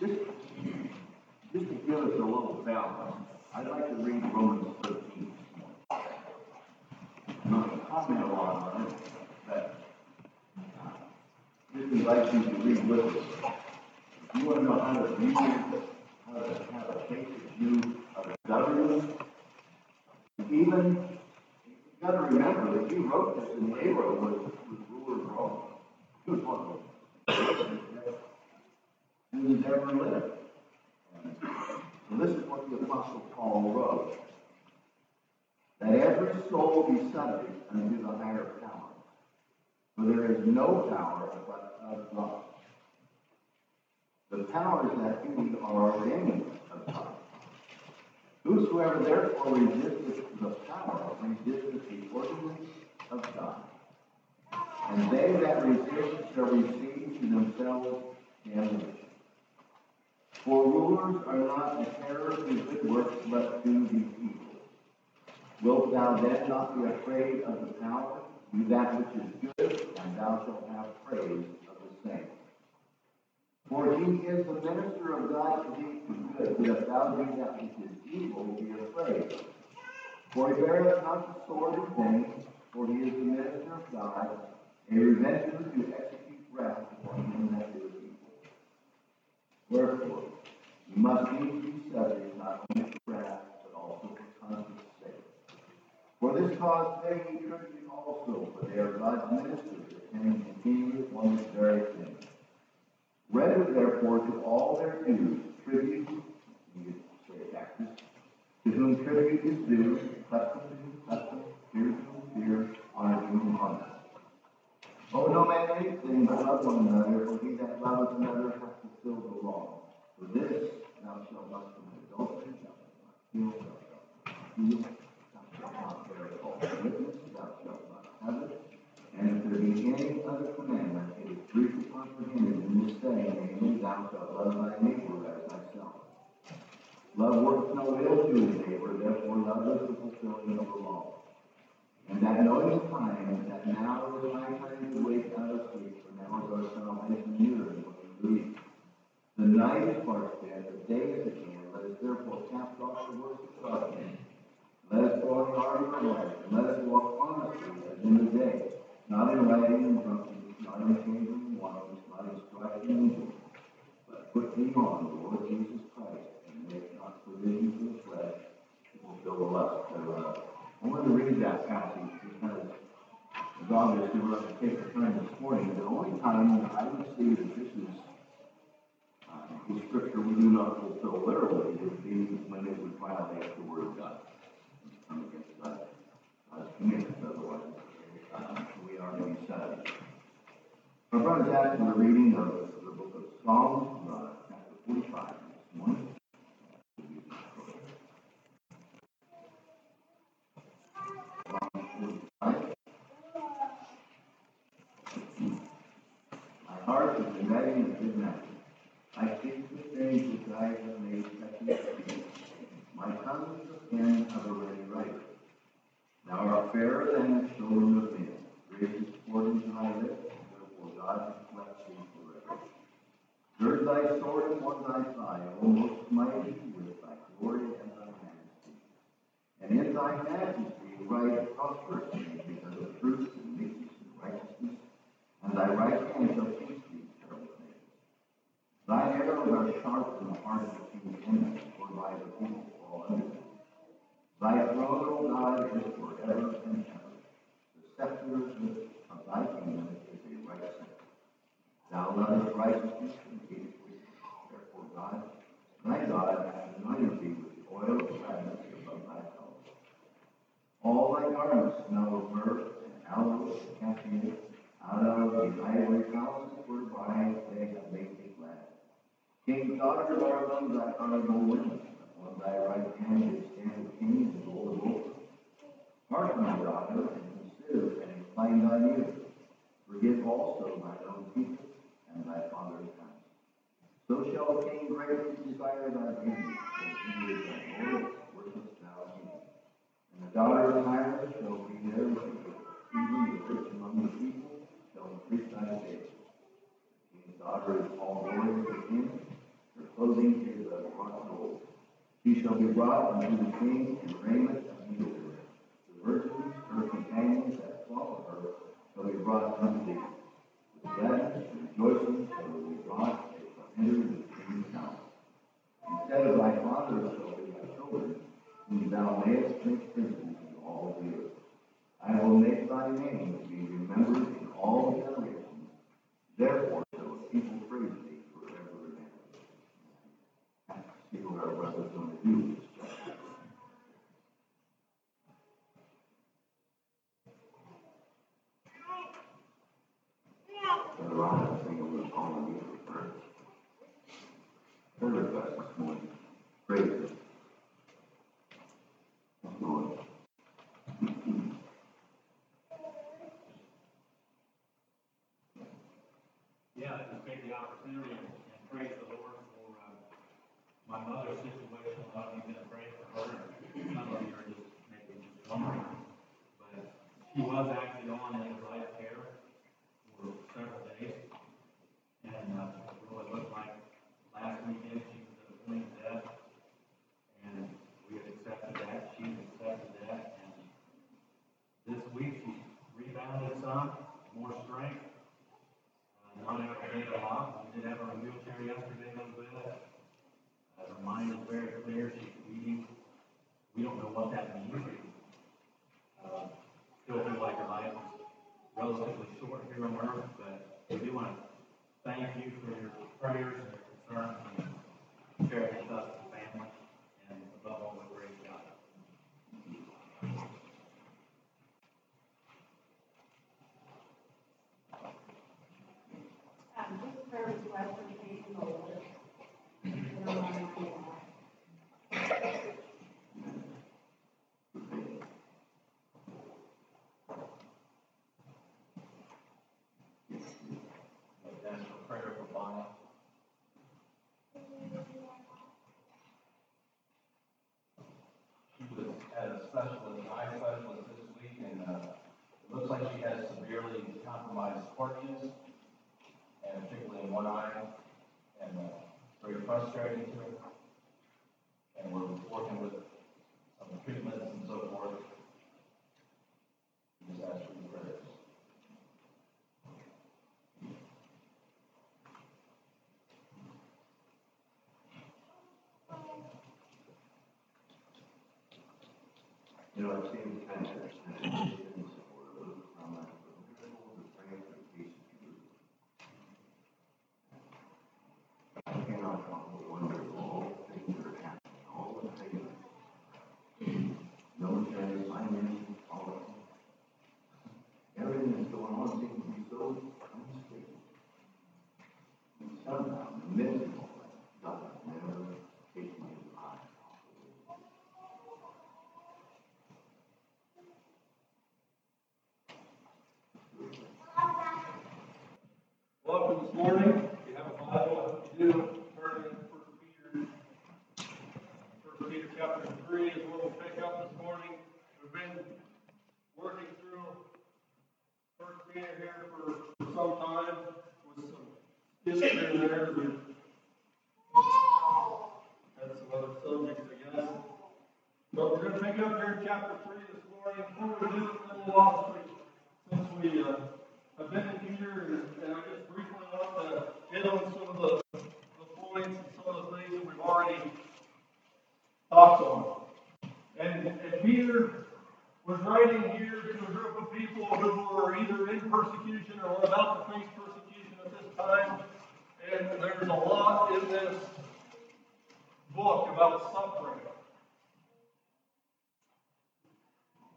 just, just to give us a little balance, I'd like to read Romans thirteen this morning. I'm not gonna comment a lot on it, but uh, just invite you to read with us. If you wanna know how to view, how to have a basic view of the government, even, you gotta remember that he wrote this and Nero was, was ruler of Rome. He was one of them. Who has ever lived. So this is what the apostle Paul wrote. That every soul be subject unto the higher power. For there is no power but of God. The powers that be are ordained of God. Whosoever therefore resisteth the power resisteth the ordinance of God. And they that resist shall receive to themselves damnation. For rulers are not a terror to good works, but to the evil. Wilt thou then not be afraid of the power? Do that which is good, and thou shalt have praise of same. For he is the minister of God to thee for good, but if thou do that which is evil, be afraid. For he beareth not the sword in vain, for he is the minister of God, a revenger to execute wrath upon him that doeth evil. Wherefore, you must needs be subject not only to wrath, but also for conscience sake. For this cause pay ye tribute also, for they are God's ministers, attending continually upon this very thing. Render therefore to all their dues tribute, you say taxes, to whom tribute is due, custom to custom, fear to fear, honor to honor. Owe no man anything but love one another, for he that loveth another hath fulfilled the law. For this thou shalt not commit adultery, thou shalt not steal, thou shalt not steal, thou shalt not bear false witness, thou shalt not covet. And if there be any other commandment, it is briefly comprehended in this saying, namely, thou shalt love thy neighbor as thyself. Love works no ill to his neighbor, therefore love is the fulfilling of the law. And that knowing the time, that now is high time to wake out of sleep, for now is our salvation nearer than we believe. The night is far spent, the day is at hand, let us therefore cast off the works of darkness. Let us put on the of light, and let us walk honestly as in the day, not in rioting and drunkenness, not in chambering and wine, not in strife and evil, but put thee on the Lord Jesus Christ, and make not provision for the flesh to fulfill the lust thereof. I want to read that passage because, as obviously we're going to take the time this morning, the only time I would see that this is uh, the scripture we do not fulfill literally would be when it would violate the word of God. Come against God, God's commandments, otherwise, um, we are to be saved. My brothers asked for the reading of the book of Psalms, uh, chapter forty-five this morning. 45. My heart is in ready and good night. I speak the things which I have made thee. My tongue is the pen of a ready writer. Thou art fairer than the children of men. Gracious according to thy lips, therefore God blessed thee forever. Gird thy sword upon thy thigh, O most mighty, with thy glory and thy majesty. And in thy majesty write prosperously because of truth and meekness and righteousness, and thy right hand shall teach thee terrible things. Thy arrows are sharp in the heart of the king's enemies, by the people fall under them. Thy throne, O God, is forever and ever. The scepter of thy kingdom is a right scepter. Thou lovest righteousness and wickedness. Therefore God, thy God, anointed thee with oil of gladness above thy fellows. All thy garments smell of myrrh and aloes and cassia, out of the ivory palaces whereby they have made thee glad. King's daughters are among thy honorable women. On thy right hand is stand the king and lords. heart, my daughter, and consider and incline thy ear. Forgive also thine own people and thy father's house. So shall king greatly desire thy beauty, and he is thy Lord, worship thou him. And the daughter of Tyre shall be there with thee, even the rich among the people shall increase thy days. The daughter is all glory to him, her clothing is of wrought gold. She shall be brought unto the king in raiment of needlework. The virgins, her companions that follow her, shall be brought unto thee. Rejoicing shall they be brought, into the king's house. Instead of thy father shall thy children, whom thou mayest make princes in all the earth. I will make thy name to be remembered in all generations. Therefore shall people praise thee forever and ever. See what our brother's going to do with this chapter. Brother Ron, I think I'm going to call on you for prayer. Prayer request this morning. Praise Him. Lord. Yeah, I just take the opportunity and and praise the Lord for, uh, my mother's situation. A lot of you been praying for her, and some of you are just maybe just wondering. But she was actually on end of life care for several days. And, uh, it really looked like last weekend she was at the point of death. And we had accepted that, she had accepted that, and this week she rebounded some, more strength. Uh, Not every day a lot, we did have her in a wheelchair yesterday a little bit. Uh, her mind is very clear, she's reading, we don't know what that means. Uh, Still feel like her life is relatively short here on earth, but we do want to thank you for your prayers and your concerns and sharing with us, the family, and above all, the great God. Um, this prayer request from Katie Nolan. Put her on my email. That's for prayer for Bonnie. She was at a specialist, eye specialist this week, and, uh, it looks like she has severely compromised corneas, and particularly in one eye, and, uh, very frustrating to her. And we're working with some treatments and so forth. Just ask for your prayers. You know, it seems kind of, kind of distance or aloof from us, but we're able to pray for the peace of Jerusalem. I cannot help but wonder of that are happening, all politics. Everything that's going on seems to be so unstable. And somehow, in the midst of all that, God has never taken his eye off of it. Welcome this morning. If you have a Bible, I hope you do. Turn in First Peter. First Peter chapter three is where we'll pick up this morning. We've been working through First Peter here for, for some time with some history there. We've had some other subjects, I guess. But we're gonna pick up here in chapter three this morning. Before we do, it's been a since we, since we, uh, have been here and, and I just briefly to hit on some of the, the points and some of the things that we've already talked on. And, and Peter was writing here to a group of people who were either in persecution or about to face persecution at this time. And there's a lot in this book about suffering.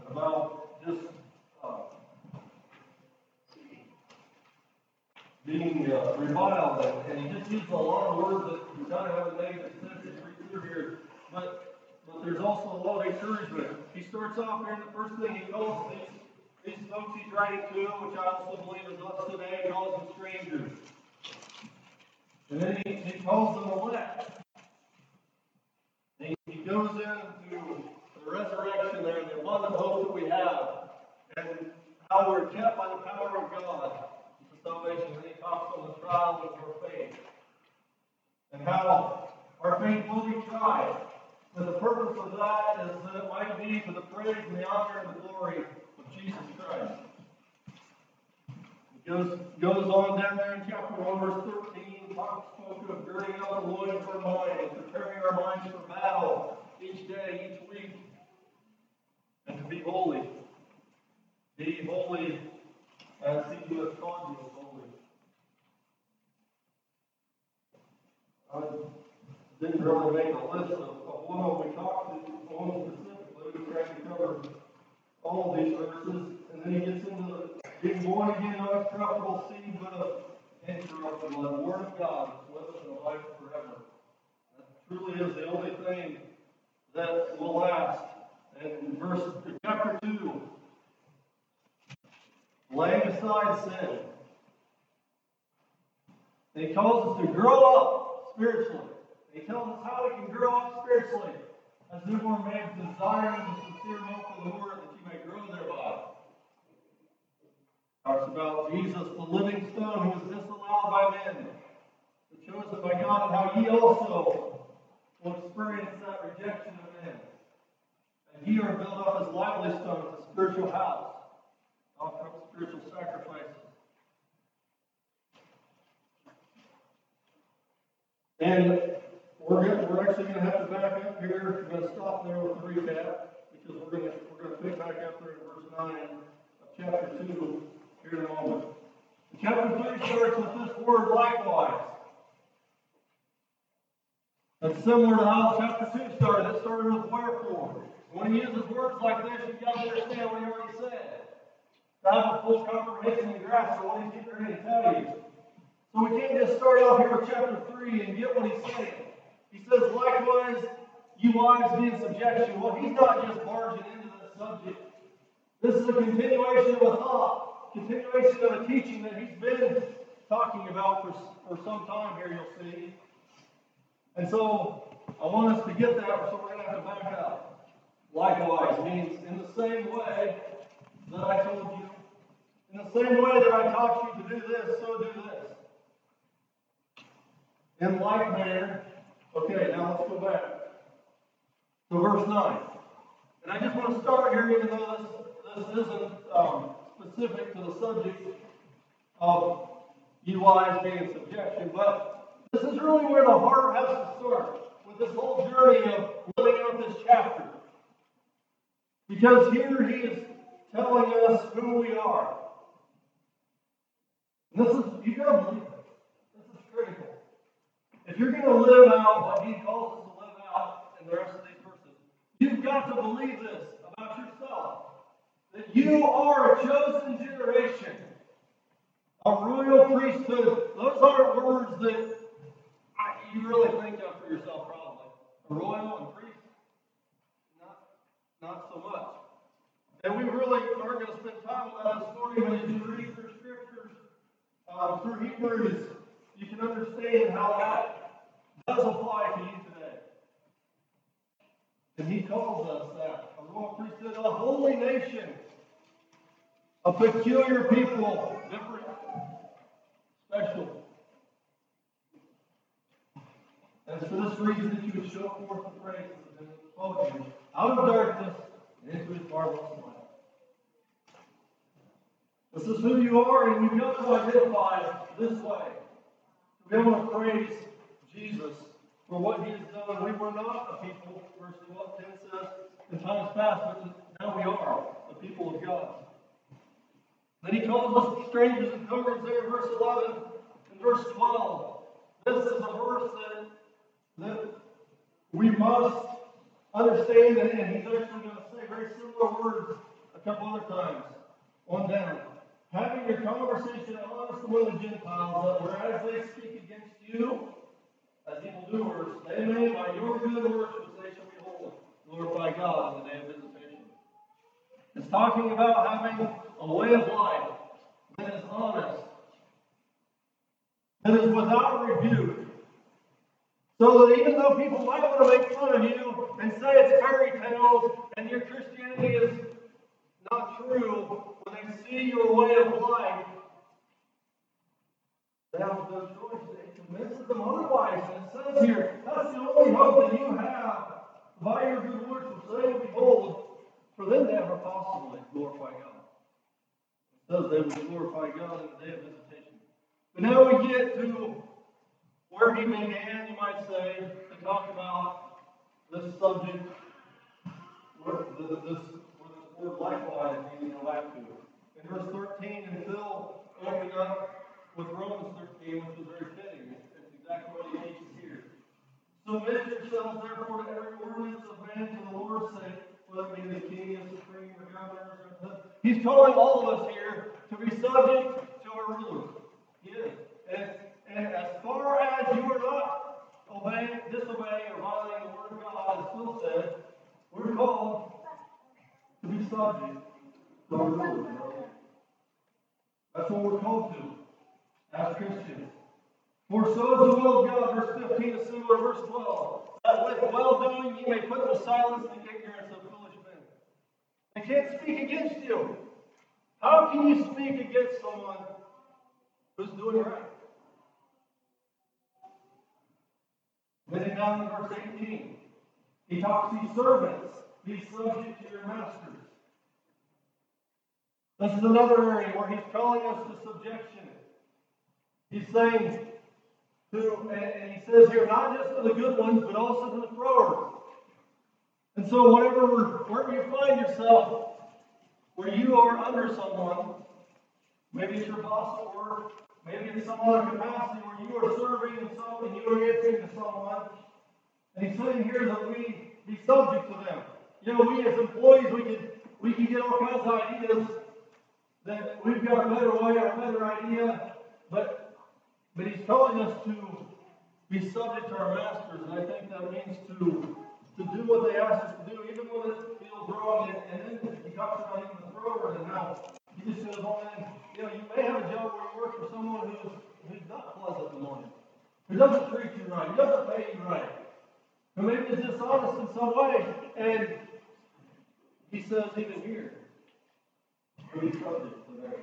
About just uh, being uh, reviled, and, and he just uses a lot of words that we kind of have a negative sense as read through here. But, but there's also a lot of encouragement. He starts off here, and the first thing he calls these, these folks he's writing to, which I also believe is us today, he calls them strangers. And then he, he calls them elect. And he goes into the resurrection there, the abundant hope that we have, and how we're kept by the power of God salvation. And he talks on the trials of our faith, and how our faith will be tried. But the purpose of that is that it might be for the praise and the honor and the glory of Jesus Christ. It goes, goes on down there in chapter 1, verse 13, talks spoke of girding up the loins of our mind and preparing our minds for battle each day, each week, and to be holy. Be holy as he who has called you is holy. I didn't really make a list of, of one we talked to, one specifically, we tried to cover all these verses, and then he gets into the being born again, no corruptible seed, but of incorruptible, the word of God living in life forever. That truly is the only thing that will last. And verse chapter two, laying aside sin. He calls us to grow up spiritually. He tells us how we can grow up spiritually as newborn babes desiring the sincere milk of the word that you may grow thereby. Talks about Jesus, the living stone who was disallowed by men, but chosen by God, and how ye also will experience that rejection of men. And ye are built up as lively stones, a spiritual house, offer up spiritual sacrifices. And we're gonna, we're actually gonna have to back up here, we're gonna stop there with the recap, because we're gonna, we're gonna pick back up there in verse nine of chapter two here in a moment. Chapter three starts with this word likewise. That's similar to how chapter two started, it started with wherefore. When he uses words like this, you've got to understand what he already said. To have a full comprehension and grasp of what he's getting ready to tell you. So we can't just start out here with chapter 3 and get what he's saying. He says, likewise, you wives be in subjection. Well, he's not just barging into this subject. This is a continuation of a thought, continuation of a teaching that he's been talking about for, for some time here, you'll see. And so I want us to get that, so we're going to have to back up. Likewise means in the same way that I told you, in the same way that I taught you to do this, so do this. In like manner, okay, now let's go back to verse 9. And I just want to start here, even though this, this isn't um, specific to the subject of you wives being in subjection, but this is really where the heart has to start with this whole journey of living out this chapter. Because here he is telling us who we are. And this is, you gotta believe this. This is critical. If you're going to live out what he calls us to live out in the rest of these verses, you've got to believe this about yourself. That you are a chosen generation, a royal priesthood. Those aren't words that you really think of for yourself, probably. Royal and priest? Not, not so much. And we really aren't going to spend time with that this morning, but as you read through scriptures, um, through Hebrews, you can understand how that does apply to you today. And he calls us that a royal priesthood, a holy nation, a peculiar people, different, special. And it's for this reason that you would show forth the praise of been spoken out of darkness and into his marvelous light. This is who you are, and we've got to identify this way. To be able to praise Jesus for what he has done. We were not a people, verse 12, 10 says, in times past, but now we are the people of God. Then he calls us strangers and pilgrims there in verse 11 and verse 12. This is a verse that, that we must understand, and he's actually going to say very similar words a couple other times on down. Having your conversation honest among the Gentiles, that whereas they speak against you as evildoers, they may by your good works which they shall behold glorify God on the day of visitation. It's talking about having a way of life that is honest, that is without rebuke, so that even though people might want to make fun of you and say it's fairy tales and your Christianity is not true, when they see your way of life, they have no choice. It convinces them otherwise. And it says here, that's the only hope that you have by your good works, which they will behold, for them to ever possibly glorify God. It says they will glorify God in the day of visitation. But now we get to where he began, you might say, to talk about this subject, where this, where this word likewise being back to. In verse 13, and Phil opened up with Romans 13, which is very fitting. What he here. Submit yourselves therefore to every ordinance of man to the Lord's sake, whether it be the king and supreme or governors or He's calling all of us here to be subject to our rulers. He is. And, and as far as you are not obeying, disobeying, or violating the word of God, as Phil said, we're called to be subject to our rulers. That's what we're called to as Christians. For so is the will of God, verse 15 is similar verse 12, that with well doing you may put to silence the ignorance of foolish men. They can't speak against you. How can you speak against someone who's doing right? Moving down in verse 18, he talks to servants, be subject to your masters. This is another area where he's calling us to subjection. He's saying to, and, he says here, not just to the good ones, but also to the throwers. And so, whatever, wherever you find yourself, where you are under someone, maybe it's your boss at work, maybe it's some other capacity where you are serving and and you are answering to someone. And he's saying here that we be subject to them. You know, we as employees, we can we can get all kinds of ideas that we've got a better way or a better idea, but but he's telling us to be subject to our masters, and I think that means to to do what they ask us to do, even when it feels wrong. And, and then he talks about even the throwers and how he just goes on in. You know, you may have a job where you work for someone who's who's not pleasant in the morning, who doesn't treat you right, who doesn't pay you right, who maybe is dishonest in some way, and he says even here, subject to them.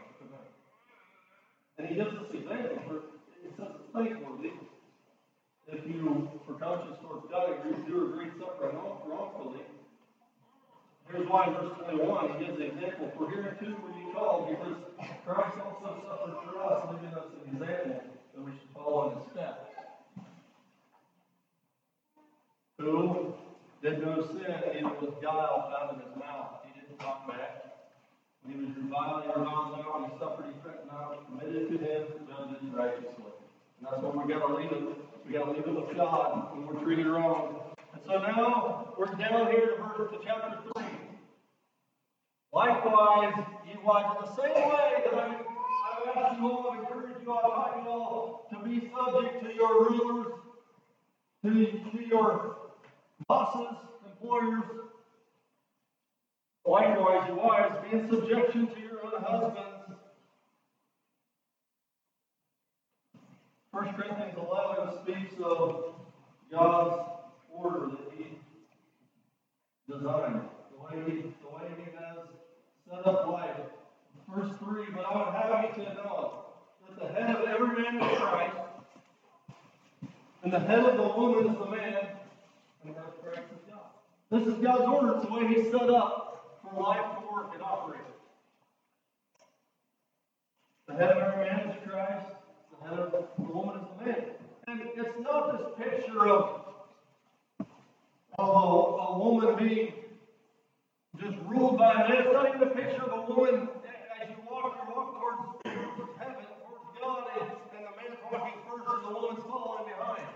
And he gives us examples it's thankworthy if you, for conscience towards God, you do agree suffering wrongfully. Here's why in verse 21 he gives the example. For hereunto were ye called, because Christ also suffered for us, leaving us an example that we should follow in his steps. Who did no sin, neither was guile found in his mouth. He didn't talk back. When he was reviled, he reviled not. When he suffered, he threatened not. Committed to him, judges righteously. And that's what we got to leave it. We got to leave it with God when we're treated wrong. And so now we're down here to verse to chapter three. Likewise, ye wives, in the same way that I, I've asked you all, I've encouraged you I've taught you all to be subject to your rulers, to, to your bosses, employers. Likewise, you wives, be in subjection to your own husbands. First Corinthians 11 speaks of God's order that He designed, the way He, the way He has set up life. Verse 3 But I would have you to know that the head of every man is Christ, and the head of the woman is the man, and of Christ is God. This is God's order. It's the way He set up for life to work and operate. The head of every man is Christ, of the woman is the man. And it's not this picture of, of a, a woman being just ruled by a man. It's not even a picture of a woman as you walk, you walk towards heaven, towards God, and, and the man's walking first and the woman's following behind.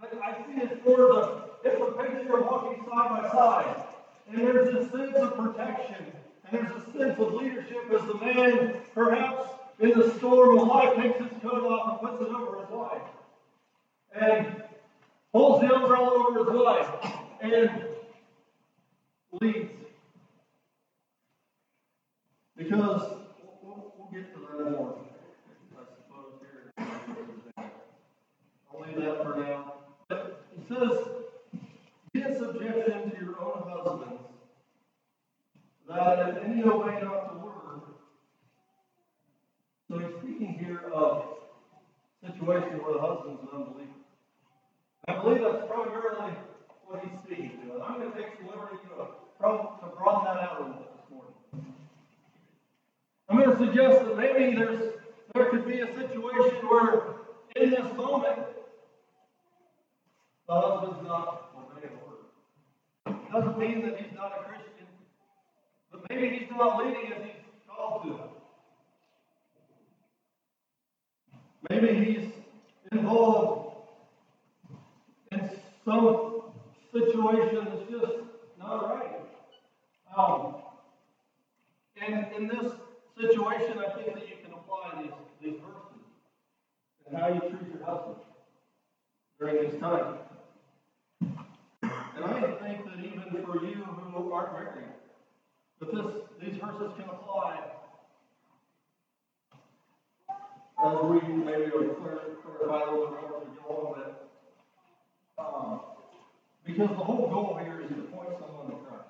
But I see it more as a, it's a picture of walking side by side. And there's this sense of protection, and there's a sense of leadership as the man, perhaps in the storm of life, takes his coat off and puts it over his wife. And pulls the umbrella over his wife. And leads. Because, we'll, we'll, get to that more, I suppose, here. I'll leave that for now. But it says, in subjection to your own husbands, that if any obey not the word. So he's speaking here of situation where the husband's an unbeliever. I believe that's primarily what he's speaking to. And I'm going to take some liberty to, to broaden that out a little bit this morning. I'm going to suggest that maybe there's there could be a situation where in this moment the husband's not obeying word. Doesn't mean that he's not a Christian, but maybe he's not leading as he's called to. Maybe he's involved in some situation that's just not right. Um, and in this situation, I think that you can apply these, these verses and how you treat your husband during this time. And I think that even for you who aren't married, that this, these verses can apply as we maybe will clarify a little bit more we go with it. Um, because the whole goal here is to point someone to Christ.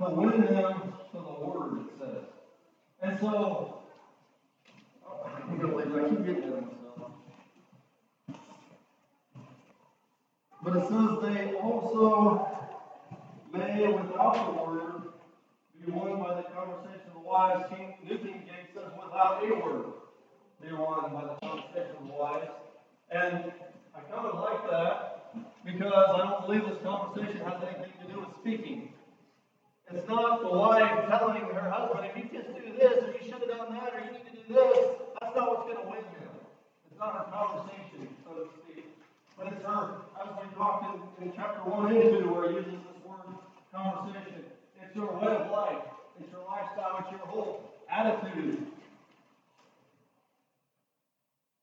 To win them to the word, it says. And so, gonna leave, I keep getting ahead myself. But it says they also may, without the word, be won by the conversation of the wise. King, New King James says without a word, be won by the conversation of wise. And I kind of like that because I don't believe this conversation has anything to do with speaking. It's not the wife telling her husband, if you just do this, or you should have done that, or you need to do this. That's not what's going to win him. It's not her conversation, so to speak. But it's her, as we talked in, in chapter 1 and 2, where he uses this word conversation. It's your way of life. It's your lifestyle. It's your whole attitude.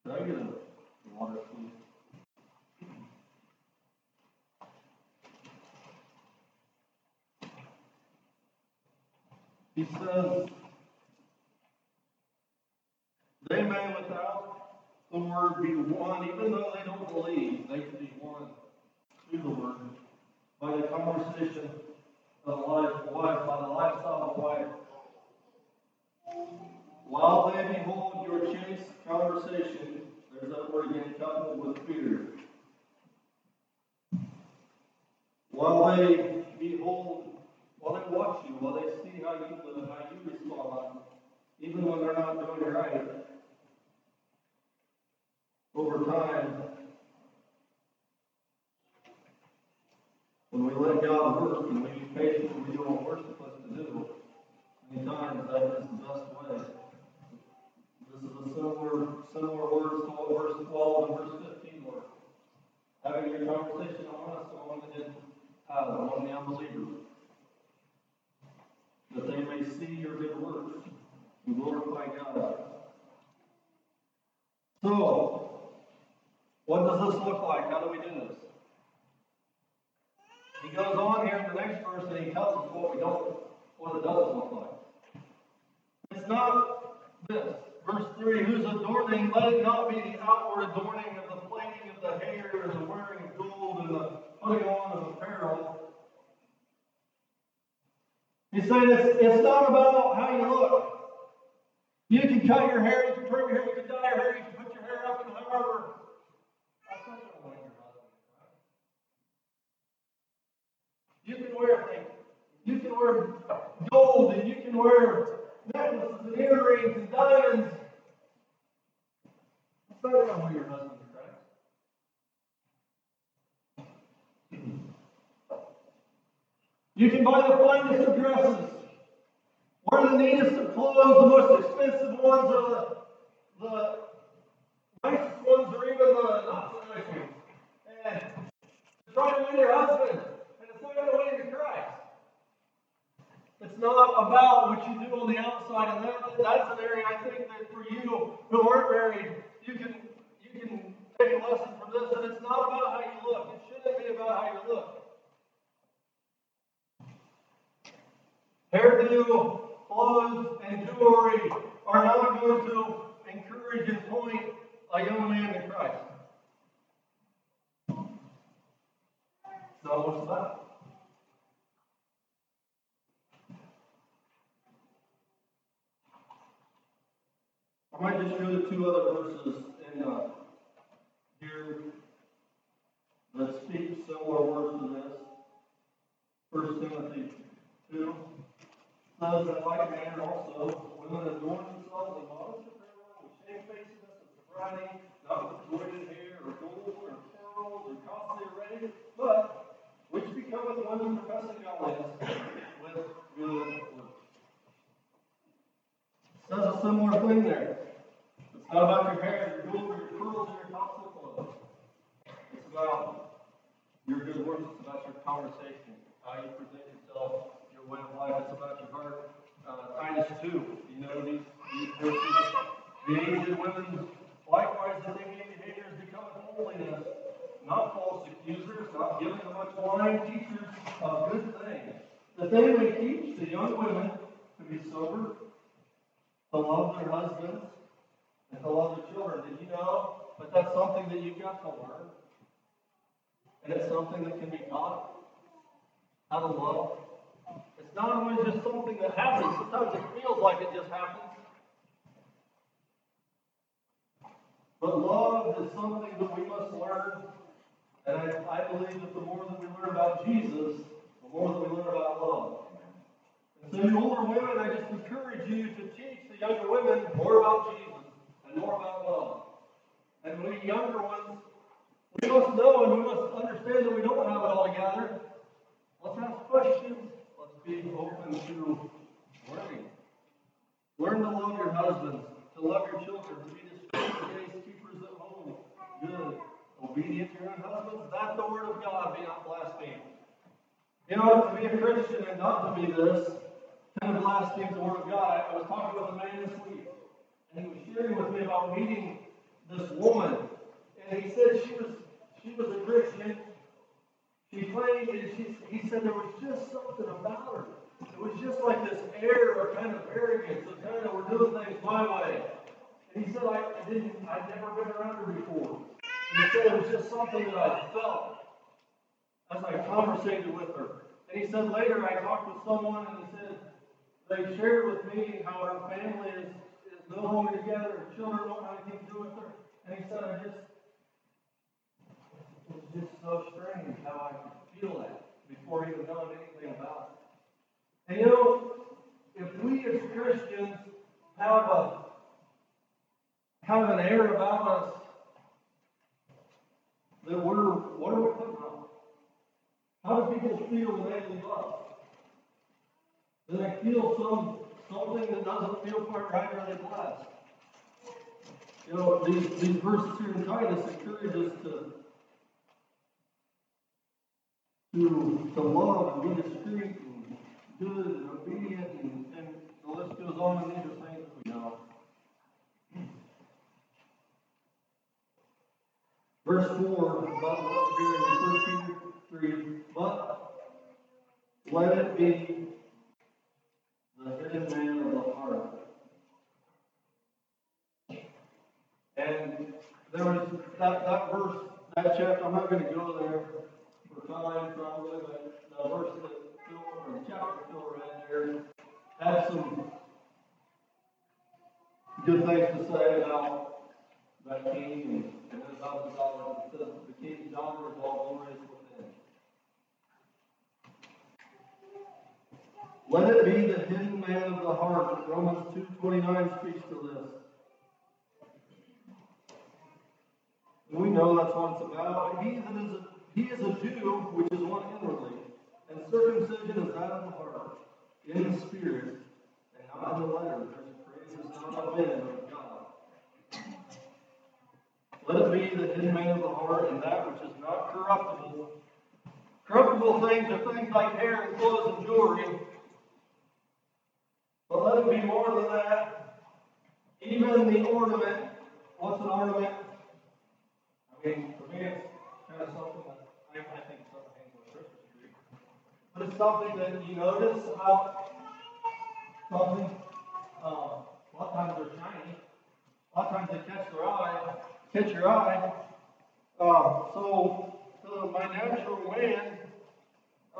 Did I get a water, please? He says, they may without the word be won, even though they don't believe, they can be won through the word the conversation of life, wife, by the lifestyle of life. While they behold your chaste conversation, there's that word again, coupled with fear. While they behold, while they watch you, while they see how you live, how you respond, even when they're not doing right, over time, when we let God work and we be patient and we do what we're supposed to do, many times that is the best way. This is a similar, similar words to what verse 12 and verse 15 were. Having your conversation honest among the Gentiles, among the unbelievers, that they may see your good works and glorify God. So, what does this look like? How do we do this? He goes on here in the next verse and he tells us what we don't, what it doesn't look like. It's not this. Verse 3, whose adorning, let it not be the outward adorning of the plaiting of the hair the wearing of gold and the putting on of apparel. He's saying it's, it's not about how you look. You can cut your hair, you can trim your hair, you can dye your hair, you can put your hair up in however. Your husband. You can wear things. You can wear gold and you can wear necklaces and earrings and diamonds. That's not gonna win your husband to Christ. You can buy the finest of dresses, wear the neatest of clothes, the most expensive ones, or the, the nicest ones, or even the not so nice ones. And try to win your husband, and it's not going to win Christ. It's not about what you do on the outside, and that, that's an area I think that for you who aren't married, you can you can take a lesson from this. And it's not about how you look. It shouldn't be about how you look. hairdo, clothes, and jewelry are not going to encourage and point a young man in Christ. So what's that? I might just show the two other verses in uh, here that speak similar words to this. First Timothy 2. Those in like manner also, women adorn themselves in modest apparel, with shamefacedness and sobriety, not with braided hair, or gold, or pearls, or costly array, but which becometh women professing godliness with good works. Says a similar thing there. It's not about your hair, your gold, your pearls, or your costly clothes. It's about your good works. It's about your conversation, how you present yourself your way of life. It's about your heart. Uh, Titus 2, you know these, these verses. The aged women, likewise, the same behaviors become holiness, not false accusers, not giving to much wine, teachers of good things. That they may teach the young women to be sober, to love their husbands, and to love their children. Did you know But that's something that you've got to learn? And it's something that can be taught. How to love. It's not always just something that happens. Sometimes it feels like it just happens. But love is something that we must learn. And I, I believe that the more that we learn about Jesus, the more that we learn about love. And so, you older women, I just encourage you to teach the younger women more about Jesus and more about love. And we younger ones, we must know and we must understand that we don't have it all together. Let's ask questions. Let's be open to learning. Learn to love your husbands, to love your children, to be discreet, keepers at home, good, obedient to your husbands, that the word of God be not blasphemed. You know, to be a Christian and not to be this, kind of blasphemes the word of God. I was talking with a man this week, and he was sharing with me about meeting this woman, and he said she was she was a Christian. She played, and she, he said there was just something about her. It was just like this air of kind of arrogance, of kind of we're doing things my way. And he said I, didn't, I'd never been around her before. And he said it was just something that I felt as I conversated with her. And he said later I talked with someone, and he said they shared with me how her family is, is no longer together, her children don't have anything to do with her. And he said I just it's just so strange how I feel that before even knowing anything about it. And you know, if we as Christians have a have an air about us that we're what are we putting on? How do people feel when they leave us? Do they feel some something that doesn't feel quite right or they blessed? You know, these, these verses here in Titus encourage us to to, to love and be discreet and good and obedient and, and the list goes on and these are things we know. Verse 4, about what we're doing in 1 Peter 3, but let it be the hidden man of the heart. And there was that, that verse, that chapter, I'm not going to go there for time probably, the verse that Phil, or chapter Phil read there had some good things to say about that king and, and his daughter. It says the king's daughter is all glorious within. Let it be the hidden man of the heart. Romans 2.29 speaks to this. We know that's what it's about. He that is he is a Jew, which is one inwardly, and circumcision is that of the heart, in the spirit, and not in the letter, because praise is not of men, but of God. Let it be the hidden man of the heart, and that which is not corruptible. Corruptible things are things like hair and clothes and jewelry. But let it be more than that. Even the ornament. What's an ornament? I mean, for me, it's kind of something But it's something that you notice about something, uh, a lot of times they're shiny. A lot of times they catch their eye, catch your eye. Uh, so, to my natural man,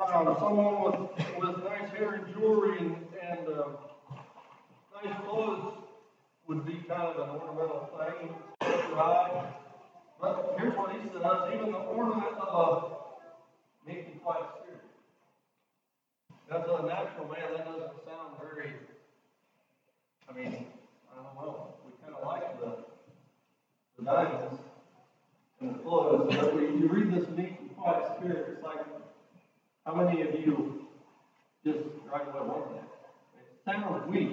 um, someone with, with nice hair and jewelry and, and, uh, nice clothes would be kind of an ornamental thing, catch your eye. But here's what he says, even the ornament of a meek quiet spirit. As a natural man, that doesn't sound very, I mean, I don't know, we kind of like the, the diamonds and the clothes, but when you read this meek and quiet spirit, it's like, how many of you just right away want that? It sounds weak,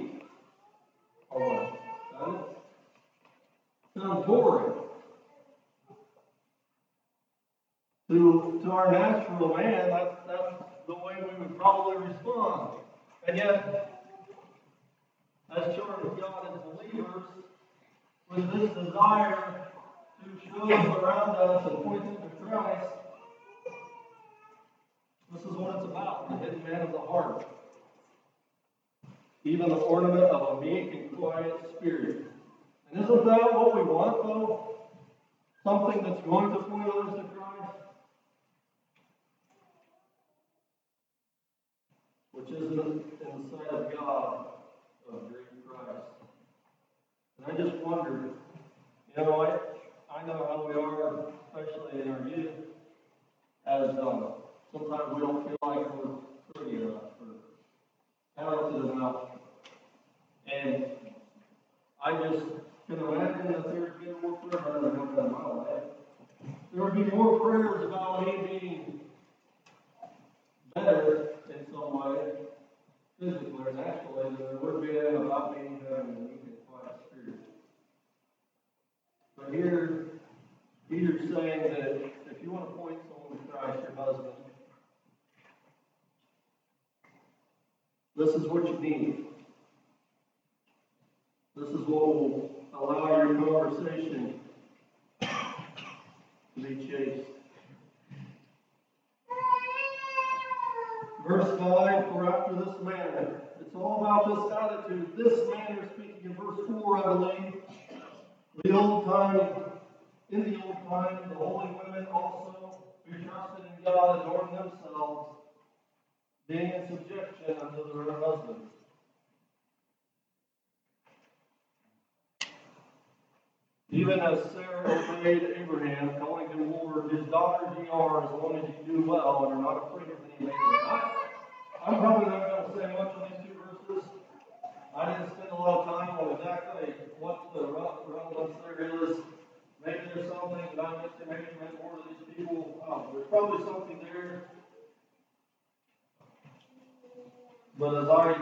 doesn't it? Sounds boring. To, to our natural man, that's, that's the way we would probably respond. And yet, as children of God, as believers, with this desire to show those around us and point them to Christ, this is what it's about, the hidden man of the heart. Even the ornament of a meek and quiet spirit. And isn't that what we want, though? Something that's going to point others to Christ? Which isn't in the sight of God of great Christ. And I just wondered, you know, I, I know how we are, especially in our youth, as um, sometimes we don't feel like we're pretty enough or talented enough. And I just can imagine that there's been more prayer ever done in my life. There would be more prayers about me being better in some way, physically or naturally, than there would be about having a meek and quiet spirit. But here, Peter's saying that if you want to point someone to Christ, your husband, this is what you need. This is what will allow your conversation to be chaste. Verse 5, for after this manner, it's all about this attitude. This manner, speaking in verse 4, I believe. The old time, in the old time, the holy women also, who trusted in God, adorned themselves, being in subjection unto their husbands. Even as Sarah obeyed Abraham, calling him Lord, his daughters ye are, as long as you do well and are not afraid of any man. I'm probably not gonna say much on these two verses. I didn't spend a lot of time on exactly what the relevance there is. Maybe there's something that I missed, it meant more to these people, um, there's probably something there. But as I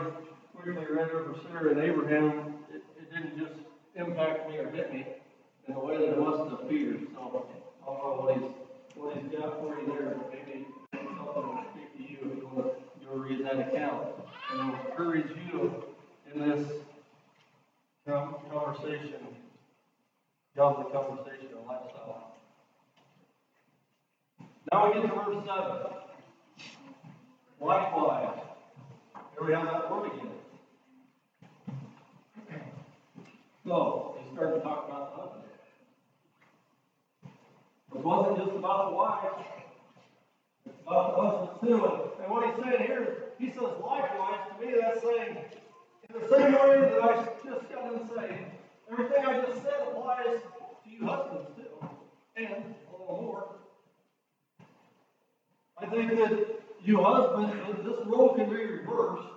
quickly read over Sarah and Abraham, it, it didn't just impact me or hit me in the way that it must have Peter. So I don't know what he's, what he's got for you there, read that account. And it'll encourage you in this conversation, godly conversation and lifestyle. Now we get to verse seven. Likewise. Here we have that word again. So, he started to talk about the husband. It wasn't just about the wife, husband too. And, what he's saying here he says likewise, to me that's saying, in the same way that I just got done saying, everything I just said applies to you husbands too. And a little more. I think that you husbands, this role can be reversed.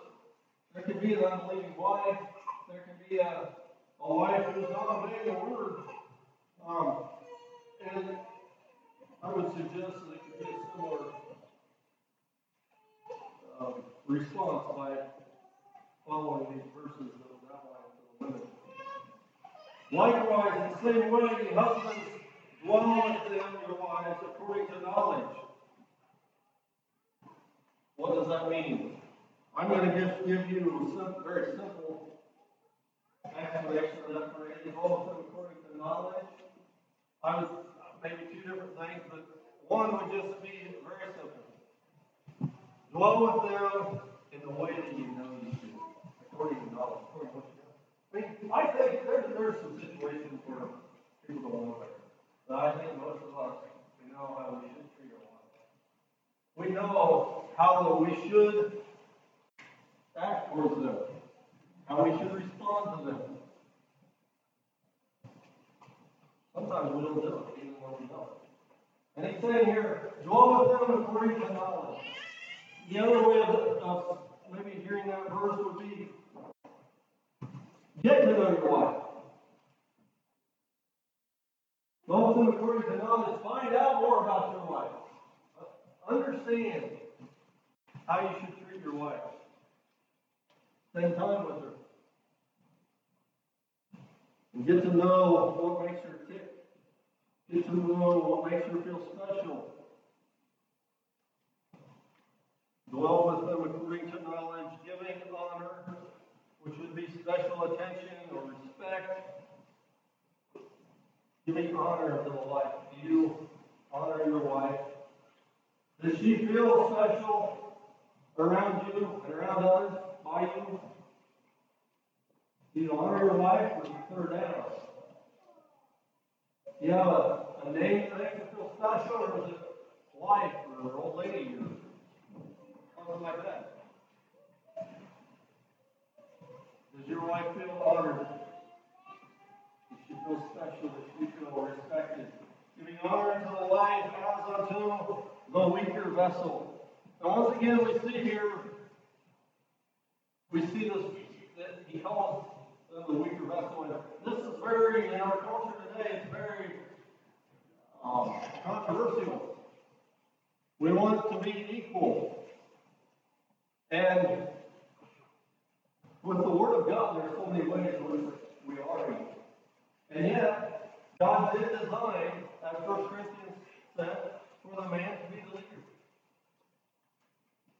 There can be an unbelieving wife. There can be a, a wife who's not obeying the word. Um, and I would suggest that it could be similar um, response by following these verses that was outlined for the women. Likewise, in the same way, ye husbands, dwell with them, your wives, according to knowledge. What does that mean? I'm going to just give you a sim- very simple explanation of that phrase. Them according to knowledge. I was maybe two different things, but one would just be very simple. Dwell with them in the way that you know you should. Forty dollars, forty, what you got? I mean, I think there's, some situations where people don't want it. But I think most of us, we know how we should treat our wives. We know how we should act towards them, how we should respond to them. Sometimes we don't do it, even when we know it. And he's saying here, dwell with them according to knowledge. The other way of, of maybe hearing that verse would be, get to know your wife. Them according to knowledge. Find out more about your wife. Understand how you should treat your wife. Spend time with her. And get to know what makes her tick. Get to know what makes her feel special. Dwell with them according to knowledge, giving honor, which would be special attention or respect. Giving honor to the wife. Do you honor your wife? Does she feel special around you and around others by you? Do you honor your wife or you her down? Do you have a, a name that makes her feel special or is it wife or old lady or something like that? Does your wife feel honored? Does she feel special? Does she feel respected? Giving honor to the wife as unto the weaker vessel. And once again, we see here, we see this, that he calls the weaker vessel. And this is very, in our culture today, it's very um, controversial. We want to be equal. And with the Word of God, there are so many ways we are. And yet, God did design, as 1 Corinthians said, for the man to be the leader.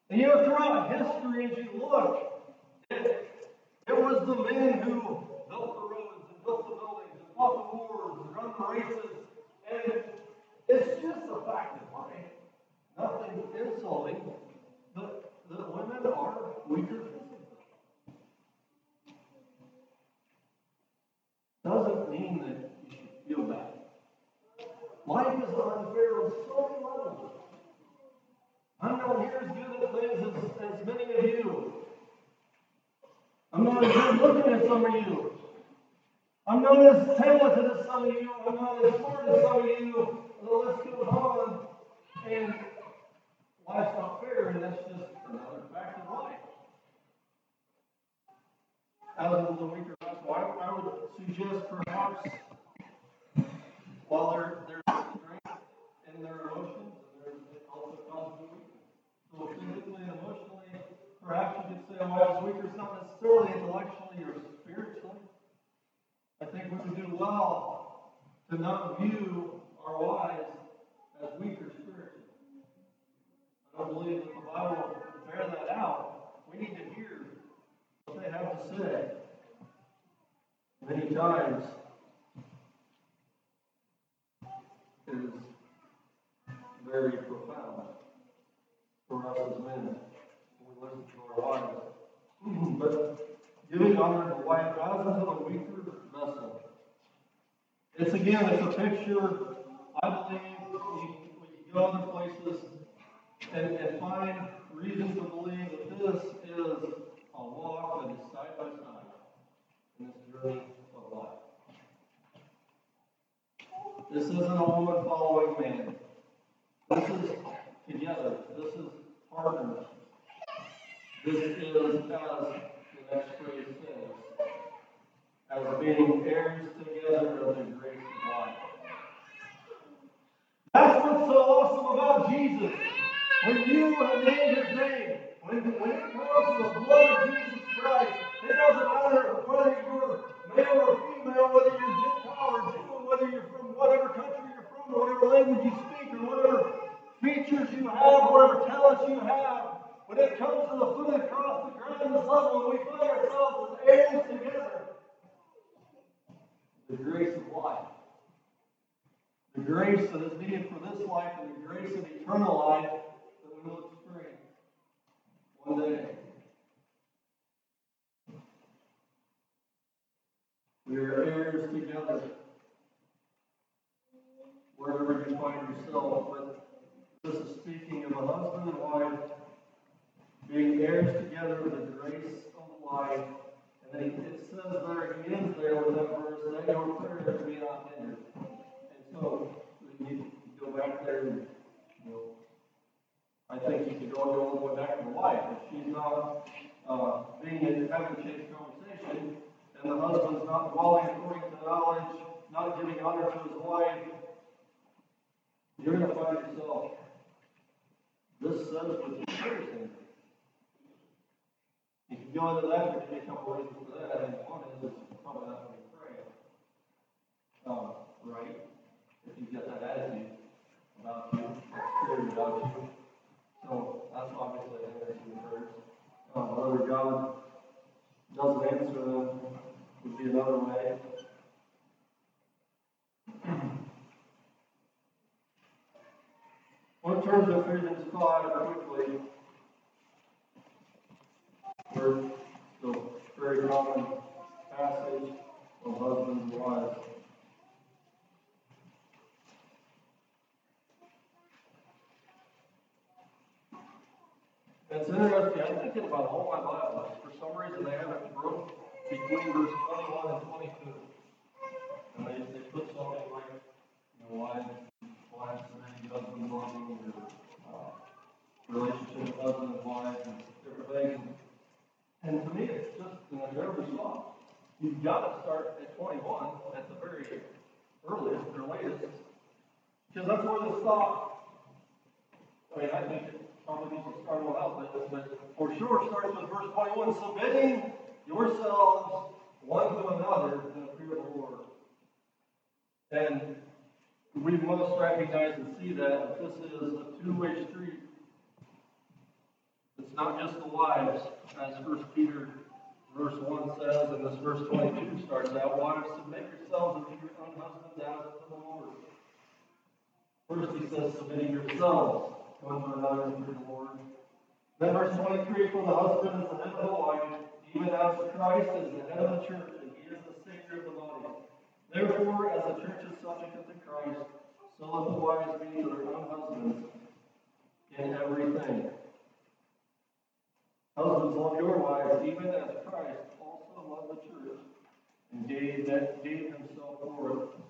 And you know, throughout history, as you look, it, it was the men who built the roads and built the buildings and fought the wars and run the races. And it's just a fact of life. Nothing insulting, the women are weaker. Doesn't mean that you should feel bad. Life is unfair on so many levels. I'm not here as good at things as, as many of you. I'm not as good looking as some of you. I'm not as talented as some of you. I'm not as smart as some of you. The list goes on. And life's not fair, and that's just fact of life. As of the weaker vessel, I, I would suggest perhaps while there, there's strength in their emotions, and there's also weakness. So physically emotionally, perhaps you could say a wife's weaker is not necessarily intellectually or spiritually. I think we would do well to not view our wives as weaker spiritually. I don't believe that the Bible bear that out. We need to hear what they have to say. Many times is very profound for us as men when we listen to our wives. but giving honor to the wife as unto the weaker vessel. It's again, it's a picture. I believe when you go other places and, and find reason to believe that this is a walk that is side by side in this journey of life. This isn't a woman following man. This is together. This is partners. This is, as the next phrase says, as being heirs together of the grace of life. That's what's so awesome about Jesus. When you have named his name, when, when it comes to the blood of Jesus Christ, it doesn't matter whether you're male or female, whether you're Gentile or Jew, whether you're from whatever country you're from, or whatever language you speak, or whatever features you have, whatever talents you have. When it comes to the foot of the cross, the ground, the level, and we find ourselves as heirs together. The grace of life. The grace that is needed for this life and the grace of eternal life we are heirs together. Wherever you find yourself, but this is speaking of a husband and wife being heirs together of the grace of life. And then it says there, he ends there with that verse, that your prayers be not hindered. And so, we need to go back there I think you could go all the way back to the wife. If she's not, uh, being in, having a change conversation, and the husband's not dwelling according to knowledge, not giving honor to his wife, you're gonna find yourself, this says with hindered. You can go into that, but there's a couple reasons for that, and one is, it's probably not when you pray. Um, right, if you get that attitude about you, clear about you. So, that's obviously an answer to the prayers. Um, whether God doesn't answer them would be another way. Well, in terms of Ephesians five, quickly, word, still very common passage of husbands and wives. It's interesting, I'm thinking about all my Bibles, for some reason they haven't broke between verse twenty-one and twenty-two. And they, they put something like, you know, wives, wives and husband loving, or, uh, relationship of husband and wife, and different things. And to me, it's just an observable law. You've got to start at twenty-one at the very earliest or latest, because that's where the thought. I I think probably needs to start all out, but, but for sure starts with verse twenty-one, submitting yourselves one to another in the fear of the Lord. And we must recognize and see that this is a two-way street. It's not just the wives, as First Peter verse one says, and this verse twenty-two starts out, wives, submit yourselves unto your own husbands as to the Lord. First he says, submitting yourselves one to another unto the Lord. Then verse twenty-three, for the husband is the head of the wife, even as Christ is the head of the church, and he is the Savior of the body. Therefore, as the church is subject unto Christ, so let the wives be to their own husbands in everything. Husbands, love your wives, even as Christ also loved the church and gave that gave himself for it.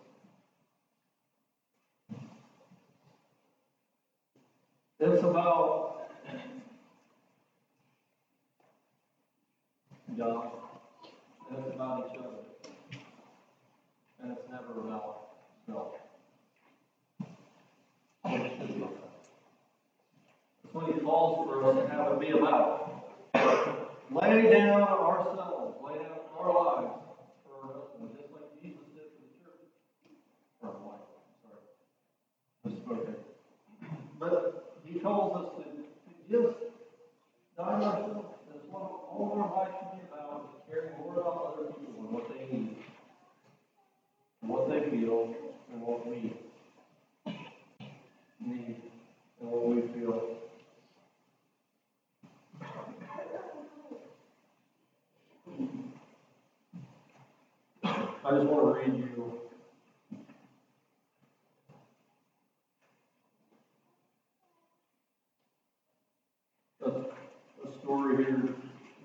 It's about and it's about each other, and it's never about self. That's what he calls for us to have it be about. Lay down ourselves, lay down our lives for husbands, just like Jesus did for the church. For our wife, sorry. Misspoke. But he calls us to give, die ourselves. That's what all our life should be about, is caring more about other people and what they need, what they feel, and what we need, and what we feel. I just want to read you a, a story here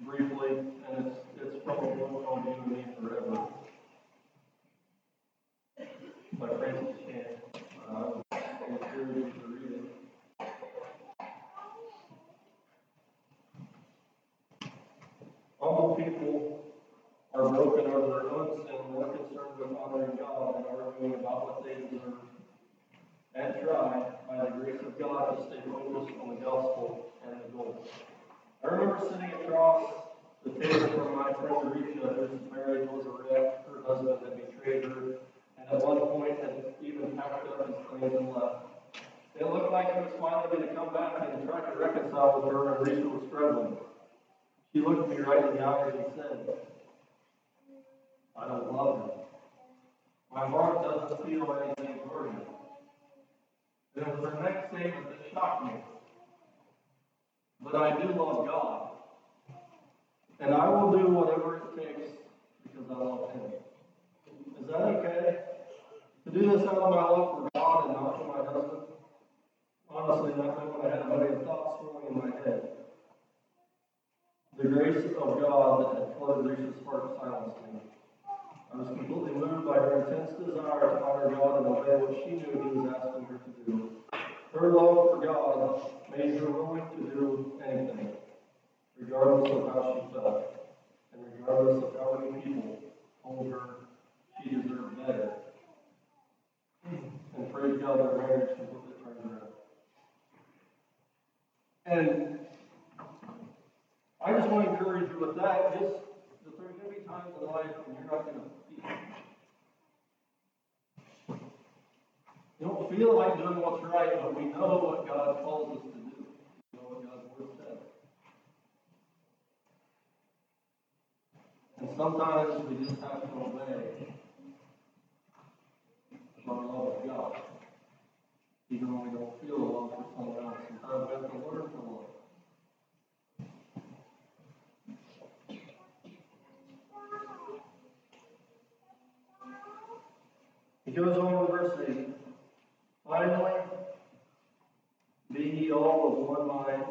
briefly, and it's, it's from a book on you and me forever. By Francis Chan. Uh, I encourage you to read it. Humble people are broken over their own sin, more concerned with honoring God and arguing about what they deserve. And try, by the grace of God, to stay focused on the gospel and the goal. I remember sitting across the table from my friend Risha, who's married, was a wreck, her husband had betrayed her, and at one point had even packed up his things and left. It looked like he was finally going to come back and try to reconcile with her, and Risha was struggling. She looked me right in the eyes and said, I don't love him. My heart doesn't feel anything for him. It was her next statement that shocked me. But I do love God. And I will do whatever it takes because I love him. Is that okay? To do this out of my love for God and not for my husband? Honestly, not knowing I had a million thoughts swirling in my head. The grace of God that had flooded Risha's heart silenced me. I was completely moved by her intense desire to honor God and obey what she knew He was asking her to do. Her love for God made her willing to do anything, regardless of how she felt, and regardless of how many people told her she deserved better. And praise God, their marriage completely turned around. And I just want to encourage you with that, just that there's going to be times in life when you're not going to feel. You don't feel like doing what's right, but we know what God calls us to do. We know what God's word says. And sometimes we just have to obey our love of God. Even when we don't feel love for someone else, sometimes we have to learn to love. He goes on in verse 8. Finally, be ye all of one mind.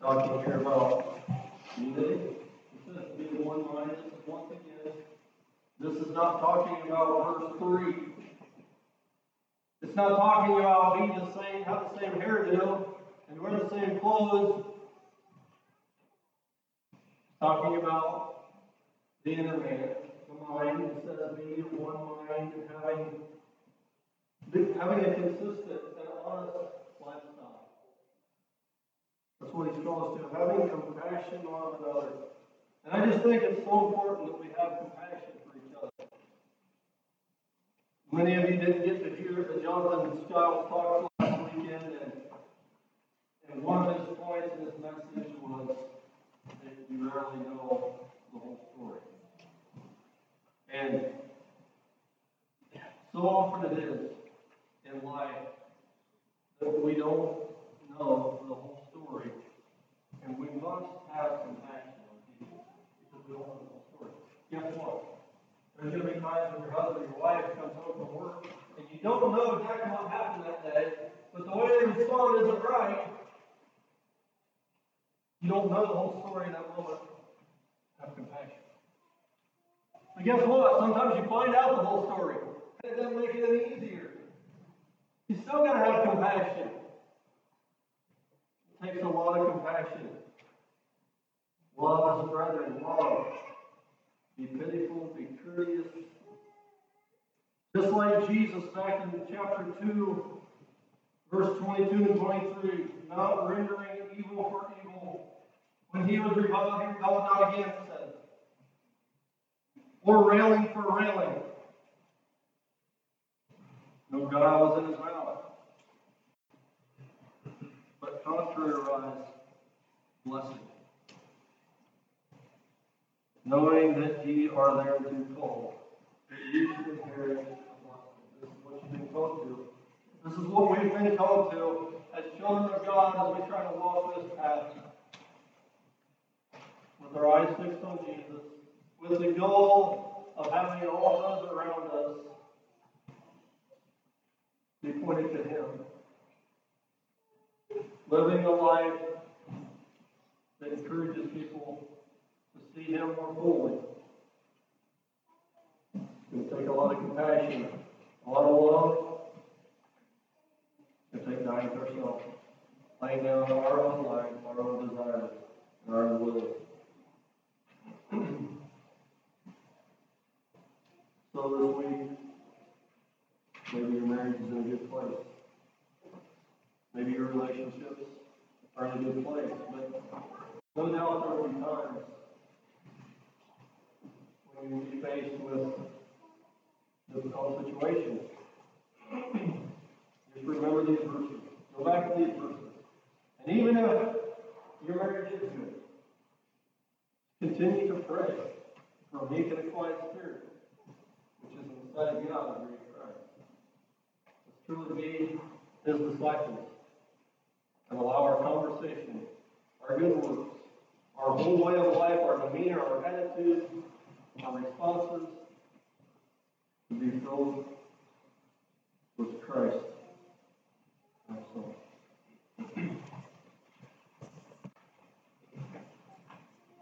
Talking here about unity. It says be of one mind. This is once again, this is not talking about verse 3. It's not talking about be the same, have the same hairdo, and wear the same clothes. It's talking about the inner man, the mind. It says be of one mind and having having a consistent and honest lifestyle. That's what he's called us to, having compassion on another. And I just think it's so important that we have compassion. Many of you didn't get to hear the Jonathan Stiles talk last weekend, and, and one of his points in his message was that you rarely know the whole story. And so often it is in life that we don't know the whole story, and we must have compassion on people because we don't know the whole story. Guess what? There's going to be times when your husband or your wife comes home from work and you don't know exactly what happened that day, but the way they respond isn't right. You don't know the whole story in that moment. Have compassion. But guess what? Sometimes you find out the whole story. It doesn't make it any easier. You still got to have compassion. It takes a lot of compassion. Love as a brethren, love. Be pitiful, be courteous. Just like Jesus back in chapter 2, verse 22 and 23, not rendering evil for evil. When he was reviled, he reviled not again. Or railing for railing. No guile was in his mouth. But contrariwise, blessing. Knowing that ye are thereunto called, that ye should inherit. This is what you've been called to. This is what we've been called to as children of God as we try to walk this path. With our eyes fixed on Jesus, with the goal of having all those around us be pointed to Him. Living a life that encourages people see Him more fully. It's going take a lot of compassion, a lot of love. It's going to take dying to ourselves, laying down our own life, our own desires, and our own will. so this week, Maybe your marriage is in a good place. Maybe your relationships are in a good place, but no doubt there will be times when be faced with difficult situations. Just remember these verses. Go back to these verses. And even if your marriage is good, continue to pray for a meek and a quiet spirit, which is inside of God and Christ Let's truly be his disciples and allow our conversation, our good works, our whole way of life, our demeanor, our attitude, our responses to be filled with Christ, our soul.